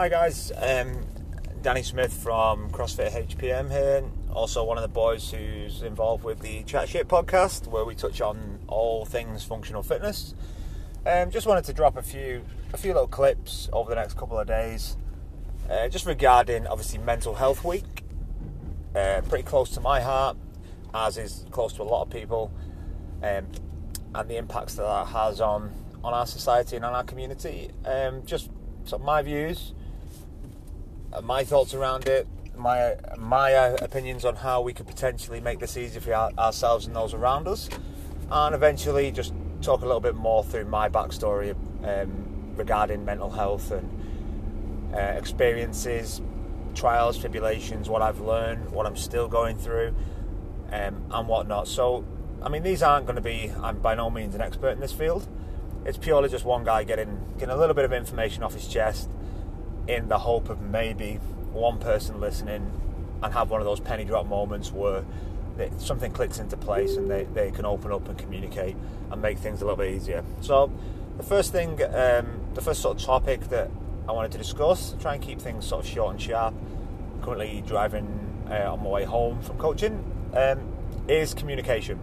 Hi guys, um, Danny Smith from CrossFit HPM here. Also, one of the boys who's involved with the Chat Shit podcast, where we touch on all things functional fitness. Um, just wanted to drop a few a few little clips over the next couple of days, uh, just regarding obviously Mental Health Week. Uh, pretty close to my heart, as is close to a lot of people, um, and the impacts that that has on on our society and on our community. Um, just sort of my views, my thoughts around it, my my uh, opinions on how we could potentially make this easier for our, ourselves and those around us, and eventually just talk a little bit more through my backstory um, regarding mental health and uh, experiences, trials, tribulations, what I've learned, what I'm still going through, um, and whatnot. So, I mean, these aren't going to be. I'm by no means an expert in this field. It's purely just one guy getting getting a little bit of information off his chest, in the hope of maybe one person listening and have one of those penny drop moments where something clicks into place and they, they can open up and communicate and make things a little bit easier. So, the first thing, um, the first sort of topic that I wanted to discuss, try and keep things sort of short and sharp. Currently driving uh, on my way home from coaching, um, is communication.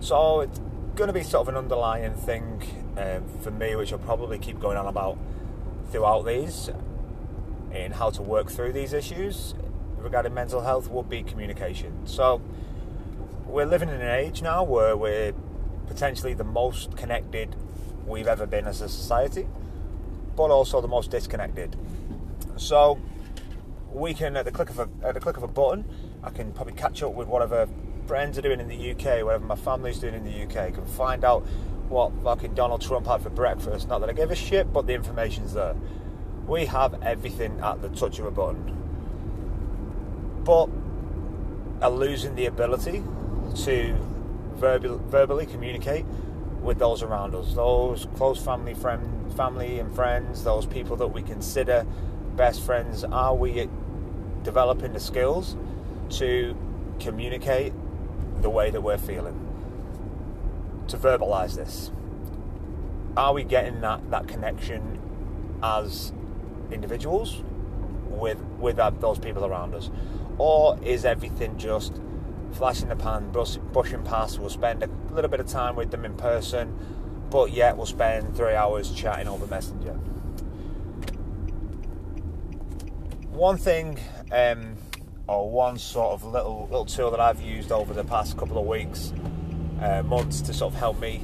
So, it's going to be sort of an underlying thing um, for me, which I'll probably keep going on about throughout these in how to work through these issues regarding mental health would be communication. So we're living in an age now where we're potentially the most connected we've ever been as a society, but also the most disconnected. So we can at the click of a at the click of a button, I can probably catch up with whatever friends are doing in the UK, whatever my family's doing in the UK, can find out what fucking Donald Trump had for breakfast. Not that I give a shit, but the information's there. We have everything at the touch of a button. But are losing the ability to verbal, verbally communicate with those around us, those close family, friend, family and friends, those people that we consider best friends. Are we developing the skills to communicate the way that we're feeling? To verbalize this? Are we getting that, that connection as individuals with with those people around us, or is everything just flash in the pan, brush, brushing past? We'll spend a little bit of time with them in person, but yet we'll spend three hours chatting over Messenger. One thing, um, or one sort of little little tool that I've used over the past couple of weeks, uh, months to sort of help me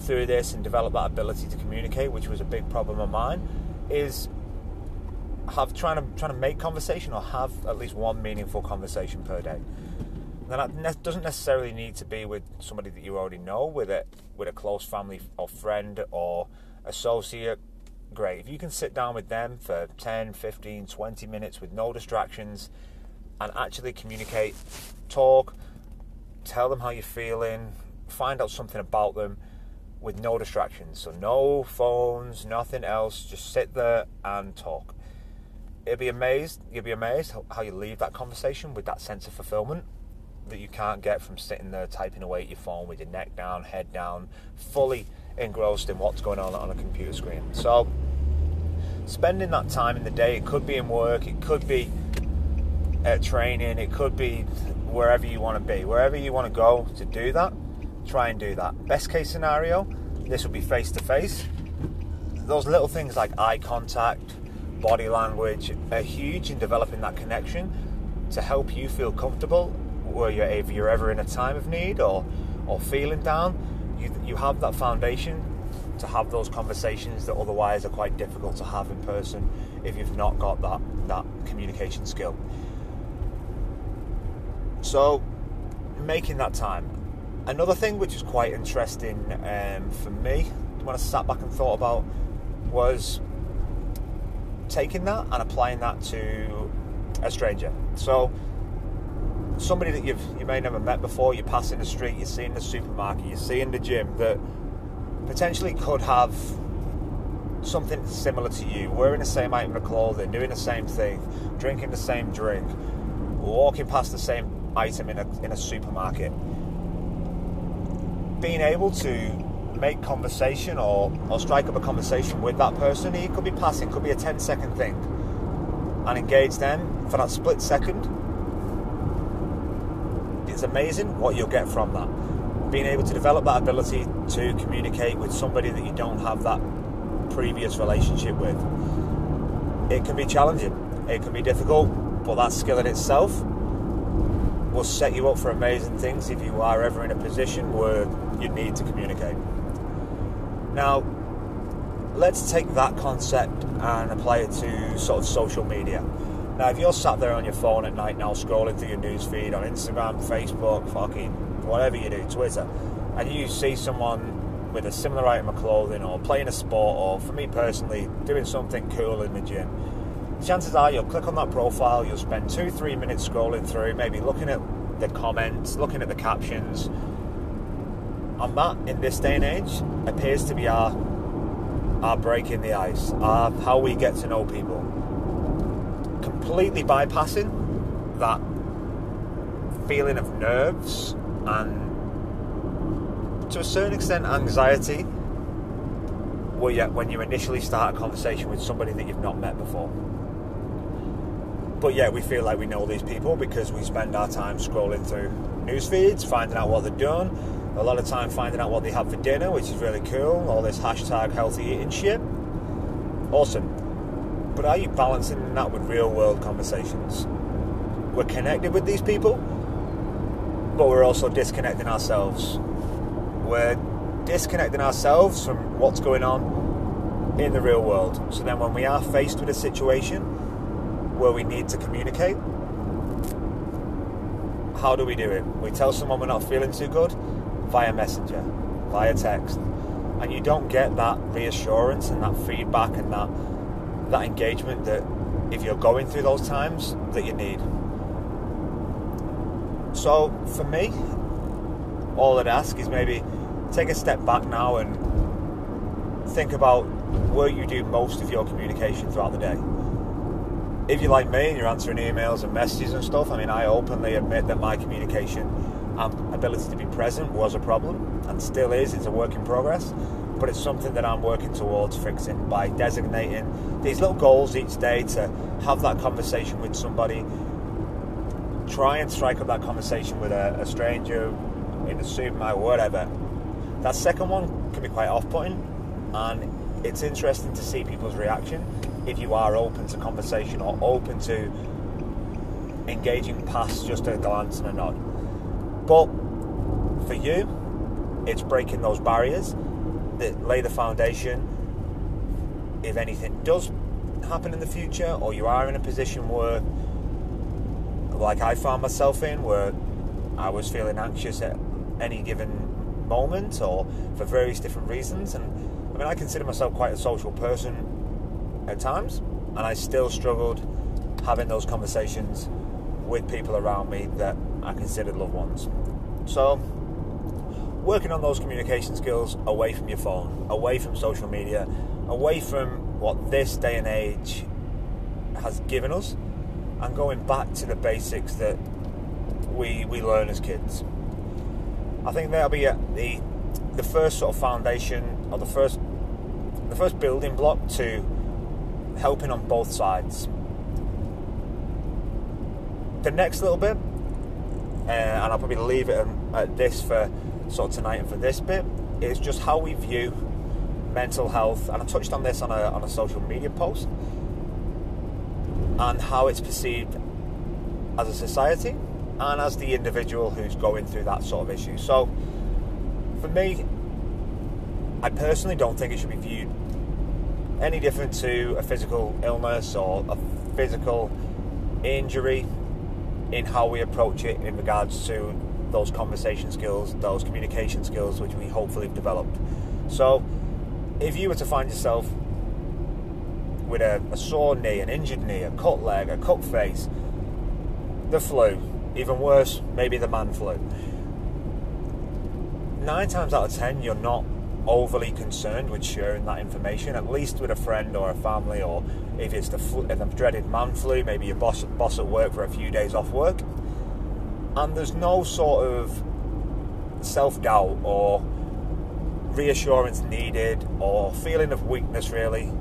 through this and develop that ability to communicate, which was a big problem of mine, is have trying to trying to make conversation or have at least one meaningful conversation per day. And that doesn't necessarily need to be with somebody that you already know, with a with a close family or friend or associate. Great. If you can sit down with them for 10, 15, 20 minutes with no distractions and actually communicate, talk, tell them how you're feeling, find out something about them with no distractions. So, no phones, nothing else. Just sit there and talk you'll be amazed. You'll be amazed how you leave that conversation with that sense of fulfillment that you can't get from sitting there typing away at your phone with your neck down, head down, fully engrossed in what's going on on a computer screen. So, spending that time in the day, it could be in work, it could be at training, it could be wherever you want to be, wherever you want to go to do that. Try and do that. Best case scenario, this will be face to face. Those little things like eye contact, body language are huge in developing that connection to help you feel comfortable where you're, if you're ever in a time of need or, or feeling down. You, you have that foundation to have those conversations that otherwise are quite difficult to have in person if you've not got that, that communication skill. So, making that time. Another thing which is quite interesting um, for me when I sat back and thought about was taking that and applying that to a stranger. So somebody that you've you may never met before, you pass in the street, you see in the supermarket, you see in the gym that potentially could have something similar to you, wearing the same item of clothing, doing the same thing, drinking the same drink, walking past the same item in a in a supermarket. Being able to make conversation or, or strike up a conversation with that person. It could be passing, could be a 10 second thing, and engage them for that split second. It's amazing what you'll get from that. Being able to develop that ability to communicate with somebody that you don't have that previous relationship with. It can be challenging, it can be difficult, but that skill in itself will set you up for amazing things if you are ever in a position where you need to communicate. Now, let's take that concept and apply it to sort of social media. Now, if you're sat there on your phone at night now scrolling through your news feed on Instagram, Facebook, fucking whatever you do, Twitter, and you see someone with a similar item of clothing or playing a sport or, for me personally, doing something cool in the gym, chances are you'll click on that profile, you'll spend two, three minutes scrolling through, maybe looking at the comments, looking at the captions. And that, in this day and age, appears to be our our breaking the ice, our how we get to know people. Completely bypassing that feeling of nerves and to a certain extent anxiety when you initially start a conversation with somebody that you've not met before. But yeah, we feel like we know these people because we spend our time scrolling through news feeds, finding out what they're doing, a lot of time finding out what they have for dinner, which is really cool. All this hashtag healthy eating shit. Awesome. But are you balancing that with real world conversations? We're connected with these people, but we're also disconnecting ourselves. We're disconnecting ourselves from what's going on in the real world. So then when we are faced with a situation where we need to communicate, how do we do it? We tell someone we're not feeling too good via messenger, via text, and you don't get that reassurance and that feedback and that that engagement that if you're going through those times that you need. So for me, all I'd ask is maybe take a step back now and think about where you do most of your communication throughout the day if you're like me and you're answering emails and messages and stuff, I mean, I openly admit that my communication and ability to be present was a problem and still is. It's a work in progress, but it's something that I'm working towards fixing by designating these little goals each day to have that conversation with somebody. Try and strike up that conversation with a, a stranger in the supermarket, whatever. That second one can be quite off putting, and it's interesting to see people's reaction if you are open to conversation or open to engaging past just a glance and a nod. But for you, it's breaking those barriers that lay the foundation. If anything does happen in the future, or you are in a position where, like I found myself in, where I was feeling anxious at any given moment or for various different reasons, and I mean, I consider myself quite a social person at times, and I still struggled having those conversations with people around me that I considered loved ones. So, working on those communication skills away from your phone, away from social media, away from what this day and age has given us, and going back to the basics that we we learn as kids. I think that'll be a, the the first sort of foundation or the first the first building block to helping on both sides. The next little bit, uh, and I'll probably leave it at this for sort of tonight and for this bit, is just how we view mental health. And I touched on this on a, on a social media post, and how it's perceived as a society and as the individual who's going through that sort of issue. So, for me, I personally don't think it should be viewed any different to a physical illness or a physical injury in how we approach it in regards to those conversation skills, those communication skills, which we hopefully have developed. So, if you were to find yourself with a, a sore knee, an injured knee, a cut leg, a cut face, the flu, even worse, maybe the man flu, nine times out of ten, you're not overly concerned with sharing that information, at least with a friend or a family, or if it's the, the dreaded man flu, maybe your boss, boss at work for a few days off work. And there's no sort of self doubt or reassurance needed or feeling of weakness, really,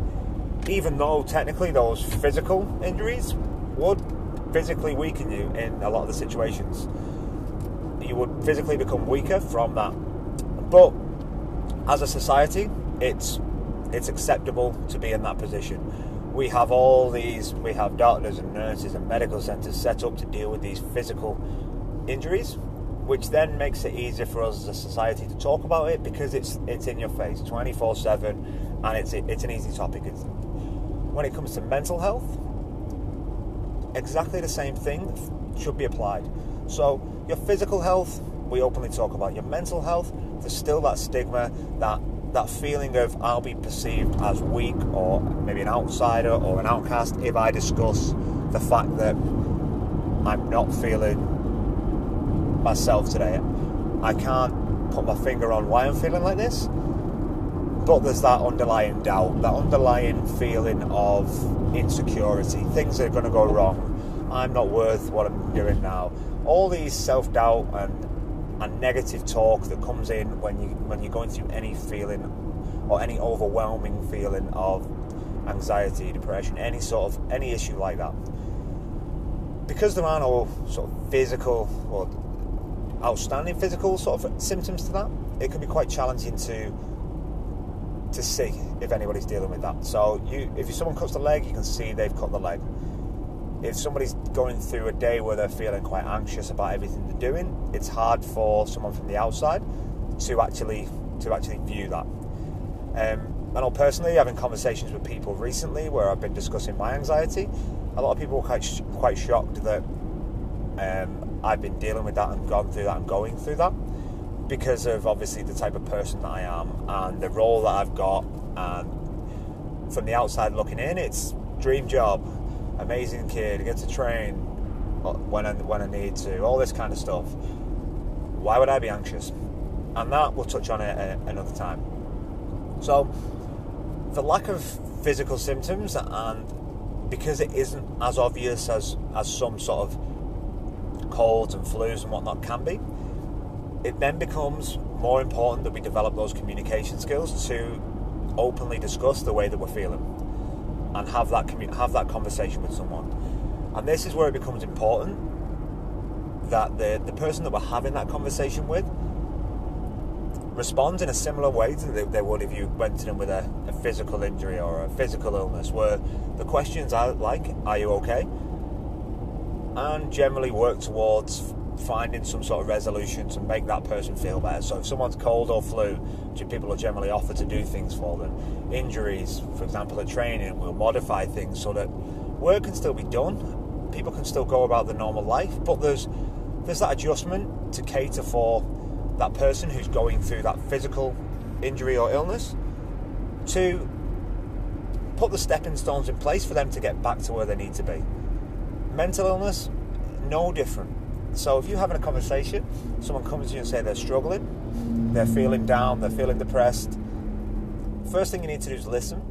even though technically those physical injuries would physically weaken you in a lot of the situations. You would physically become weaker from that. But as a society, it's it's acceptable to be in that position. We have all these, we have doctors and nurses and medical centres set up to deal with these physical injuries, which then makes it easier for us as a society to talk about it because it's it's in your face 24 7 and it's it's an easy topic. It's, when it comes to mental health, exactly the same thing should be applied. So, your physical health, we openly talk about. Your mental health, there's still that stigma, that that feeling of I'll be perceived as weak or maybe an outsider or an outcast if I discuss the fact that I'm not feeling myself today. I can't put my finger on why I'm feeling like this, but there's that underlying doubt, that underlying feeling of insecurity. Things are going to go wrong. I'm not worth what I'm doing now. All these self doubt and and negative talk that comes in when you when you're going through any feeling or any overwhelming feeling of anxiety, depression, any sort of any issue like that. Because there are no sort of physical or outstanding physical sort of symptoms to that, it can be quite challenging to to see if anybody's dealing with that. So you, if someone cuts the leg, you can see they've cut the leg. If somebody's going through a day where they're feeling quite anxious about everything they're doing, it's hard for someone from the outside to actually to actually view that. Um, I know personally, having conversations with people recently where I've been discussing my anxiety, a lot of people were quite sh- quite shocked that um, I've been dealing with that and gone through that and going through that because of obviously the type of person that I am and the role that I've got. And from the outside looking in, it's dream job, amazing kid, get to train uh, when I, when I need to, all this kind of stuff. Why would I be anxious? And that we'll touch on it uh, another time. So, the lack of physical symptoms and because it isn't as obvious as, as some sort of colds and flus and whatnot can be, it then becomes more important that we develop those communication skills to openly discuss the way that we're feeling and have that commu- have that conversation with someone. And this is where it becomes important that the, the person that we're having that conversation with responds in a similar way to they, they would if you went to them with a, a physical injury or a physical illness, where the questions are like, Are you okay? and generally work towards finding some sort of resolution to make that person feel better. So if someone's cold or flu, people are generally offer to do things for them. Injuries, for example, at training, we'll modify things so that work can still be done. People can still go about their normal life, but there's there's that adjustment to cater for that person who's going through that physical injury or illness to put the stepping stones in place for them to get back to where they need to be. Mental illness, no different. So if you're having a conversation, someone comes to you and say they're struggling, they're feeling down, they're feeling depressed. First thing you need to do is listen.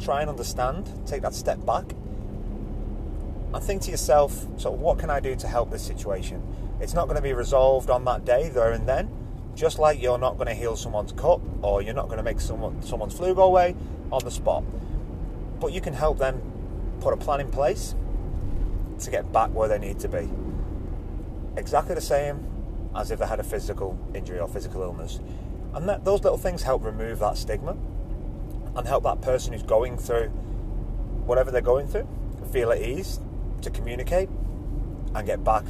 Try and understand. Take that step back. And think to yourself, so what can I do to help this situation? It's not going to be resolved on that day, there and then. Just like you're not going to heal someone's cut or you're not going to make someone, someone's flu go away on the spot. But you can help them put a plan in place to get back where they need to be. Exactly the same as if they had a physical injury or physical illness. And that, those little things help remove that stigma and help that person who's going through whatever they're going through feel at ease to communicate and get back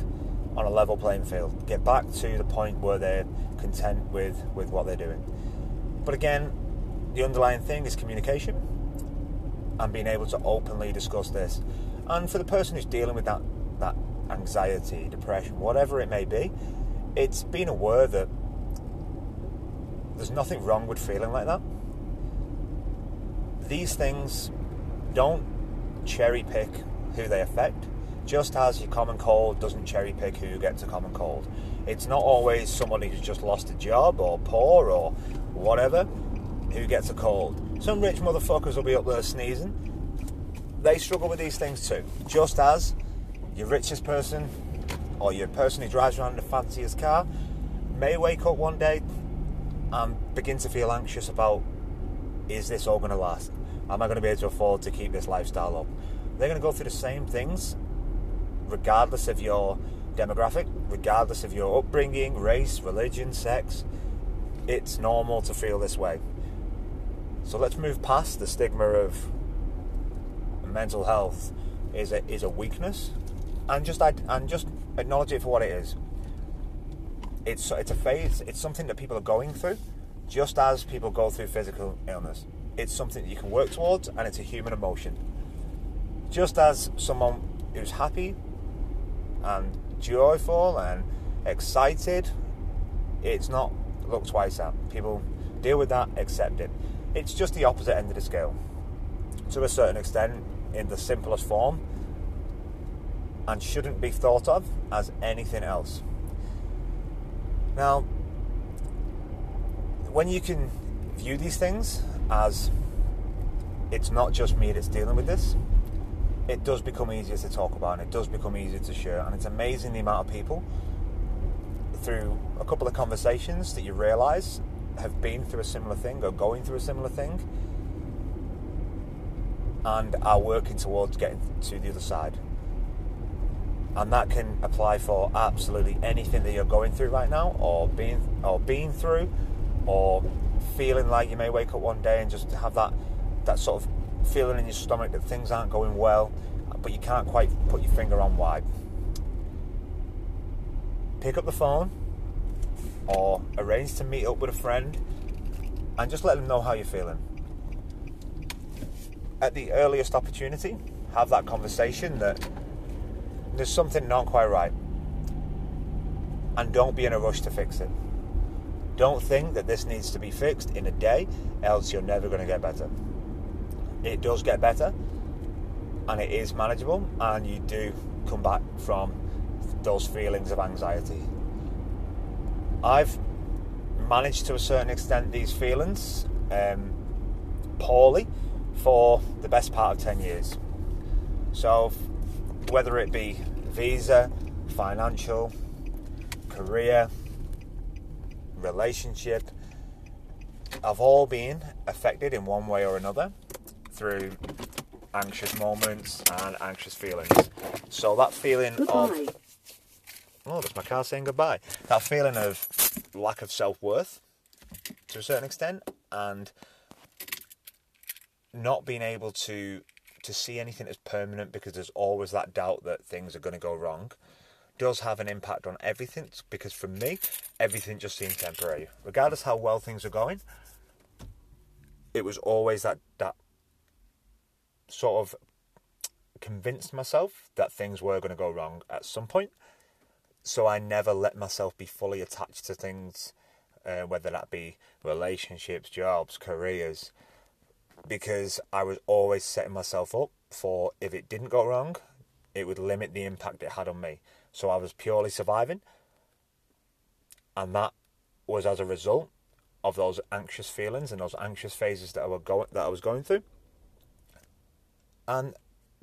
on a level playing field. Get back to the point where they're content with, with what they're doing. But again, the underlying thing is communication and being able to openly discuss this. And for the person who's dealing with that that anxiety, depression, whatever it may be, it's being aware that there's nothing wrong with feeling like that. These things don't cherry pick who they affect, just as your common cold doesn't cherry pick who gets a common cold. It's not always somebody who's just lost a job or poor or whatever who gets a cold. Some rich motherfuckers will be up there sneezing. They struggle with these things too, just as your richest person or your person who drives around in the fanciest car may wake up one day and begin to feel anxious about is this all going to last? Am I going to be able to afford to keep this lifestyle up? They're going to go through the same things regardless of your demographic, regardless of your upbringing, race, religion, sex. It's normal to feel this way. So let's move past the stigma of mental health is a, is a weakness and just and just acknowledge it for what it is. It's it's a phase. It's something that people are going through, just as people go through physical illness. It's something that you can work towards, and it's a human emotion. Just as someone who's happy and joyful and excited, it's not look twice at. People deal with that, accept it. It's just the opposite end of the scale. To a certain extent, in the simplest form, and shouldn't be thought of as anything else. Now, when you can view these things as it's not just me that's dealing with this, it does become easier to talk about and it does become easier to share. And it's amazing the amount of people through a couple of conversations that you realize have been through a similar thing or going through a similar thing and are working towards getting to the other side. And that can apply for absolutely anything that you're going through right now, or being or being through, or feeling like you may wake up one day and just have that that sort of feeling in your stomach that things aren't going well, but you can't quite put your finger on why. Pick up the phone or arrange to meet up with a friend and just let them know how you're feeling at the earliest opportunity, have that conversation that there's something not quite right. And don't be in a rush to fix it. Don't think that this needs to be fixed in a day, else you're never going to get better. It does get better, and it is manageable, and you do come back from those feelings of anxiety. I've managed to a certain extent these feelings um, poorly for the best part of 10 years. So, whether it be visa, financial, career, relationship, have all been affected in one way or another through anxious moments and anxious feelings. So, that feeling goodbye. of. Oh, that's my car saying goodbye. That feeling of lack of self worth to a certain extent and not being able to to see anything as permanent because there's always that doubt that things are going to go wrong does have an impact on everything because for me everything just seemed temporary. Regardless how well things are going it was always that that sort of convinced myself that things were going to go wrong at some point. So i never let myself be fully attached to things uh, whether that be relationships jobs careers because I was always setting myself up for if it didn't go wrong, it would limit the impact it had on me. So I was purely surviving, and that was as a result of those anxious feelings and those anxious phases that I were going that I was going through. And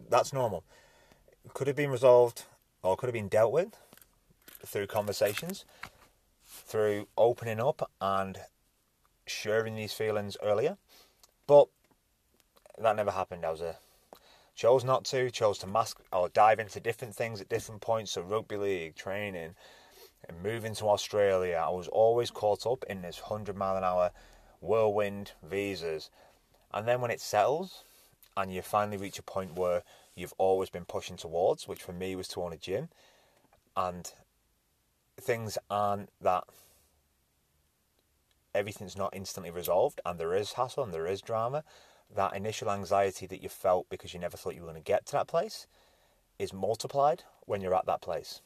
that's normal. Could have been resolved or could have been dealt with through conversations, through opening up and sharing these feelings earlier. But that never happened. I was a chose not to, chose to mask or dive into different things at different points. So rugby league, training, and moving to Australia. I was always caught up in this hundred mile an hour whirlwind visas, and then when it settles, and you finally reach a point where you've always been pushing towards, which for me was to own a gym, and things aren't that everything's not instantly resolved, and there is hassle and there is drama that initial anxiety that you felt because you never thought you were going to get to that place is multiplied when you're at that place.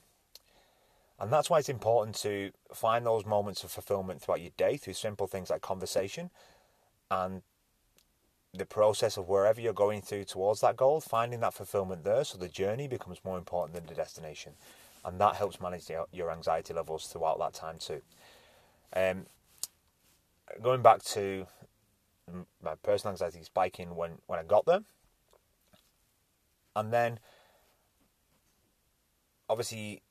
And that's why it's important to find those moments of fulfillment throughout your day through simple things like conversation and the process of wherever you're going through towards that goal, finding that fulfillment there so the journey becomes more important than the destination. And that helps manage the, your anxiety levels throughout that time too. Um, going back to my personal anxiety spiking when, when I got there. And then, obviously,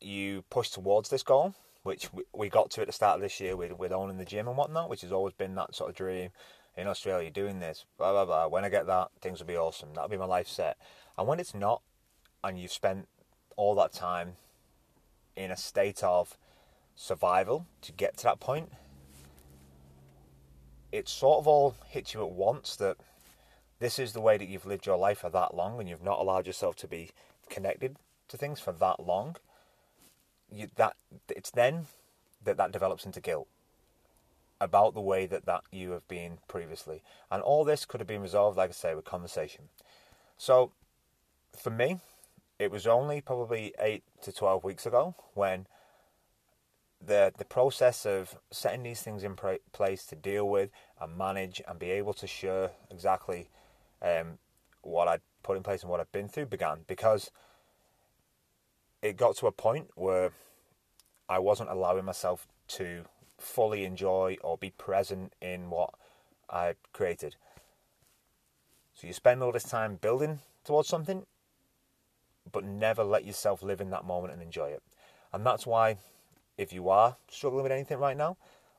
you push towards this goal which we, we got to at the start of this year with, with owning the gym and whatnot, which has always been that sort of dream in Australia, doing this, blah, blah, blah. When I get that, things will be awesome. That'll be my life set. And when it's not, and you've spent all that time in a state of survival to get to that point, it sort of all hits you at once that this is the way that you've lived your life for that long and you've not allowed yourself to be connected to things for that long. You, that it's then that that develops into guilt about the way that, that you have been previously. And all this could have been resolved, like I say, with conversation. So, for me, it was only probably 8 to 12 weeks ago when the the process of setting these things in place to deal with and manage and be able to share exactly um, what I'd put in place and what I've been through began because it got to a point where I wasn't allowing myself to fully enjoy or be present in what I created. So you spend all this time building towards something, but never let yourself live in that moment and enjoy it. And that's why, if you are struggling with anything right now,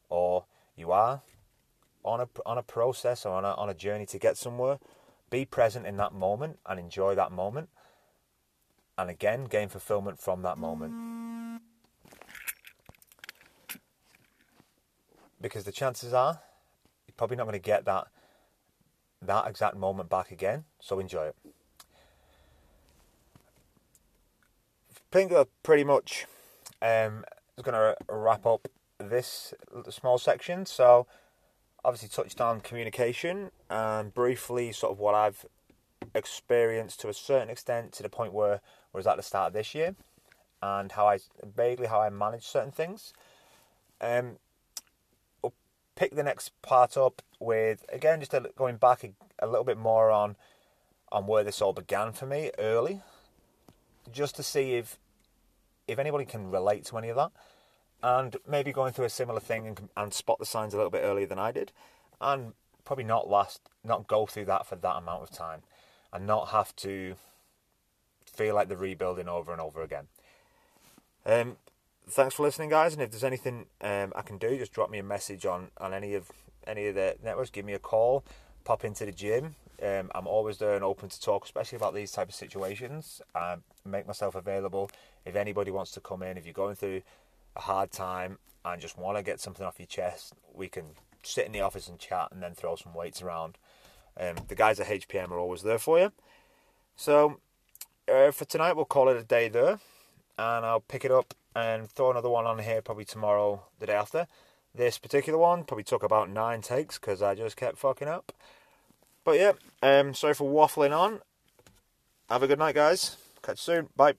or you are on a on a process or on a on a journey to get somewhere, be present in that moment and enjoy that moment. And again, gain fulfillment from that moment. Because the chances are you're probably not going to get that that exact moment back again. So enjoy it. That pretty much um, is going to wrap up this small section. So obviously touched on communication and briefly sort of what I've experienced to a certain extent to the point where I was at the start of this year and how I vaguely how I manage certain things. Um, we'll pick the next part up with again just going back a, a little bit more on on where this all began for me early, just to see if if anybody can relate to any of that and maybe going through a similar thing and, and spot the signs a little bit earlier than I did, and probably not last, not go through that for that amount of time, and not have to feel like the rebuilding over and over again. Um, thanks for listening, guys. And if there's anything um, I can do, just drop me a message on on any of any of the networks. Give me a call. Pop into the gym. Um, I'm always there and open to talk, especially about these type of situations. Um, make myself available if anybody wants to come in. If you're going through a hard time and just want to get something off your chest, we can sit in the office and chat and then throw some weights around. Um, the guys at HPM are always there for you. So uh, for tonight, we'll call it a day there, and I'll pick it up and throw another one on here probably tomorrow, the day after. This particular one probably took about nine takes because I just kept fucking up. But yeah, um, sorry for waffling on. Have a good night, guys. Catch you soon. Bye.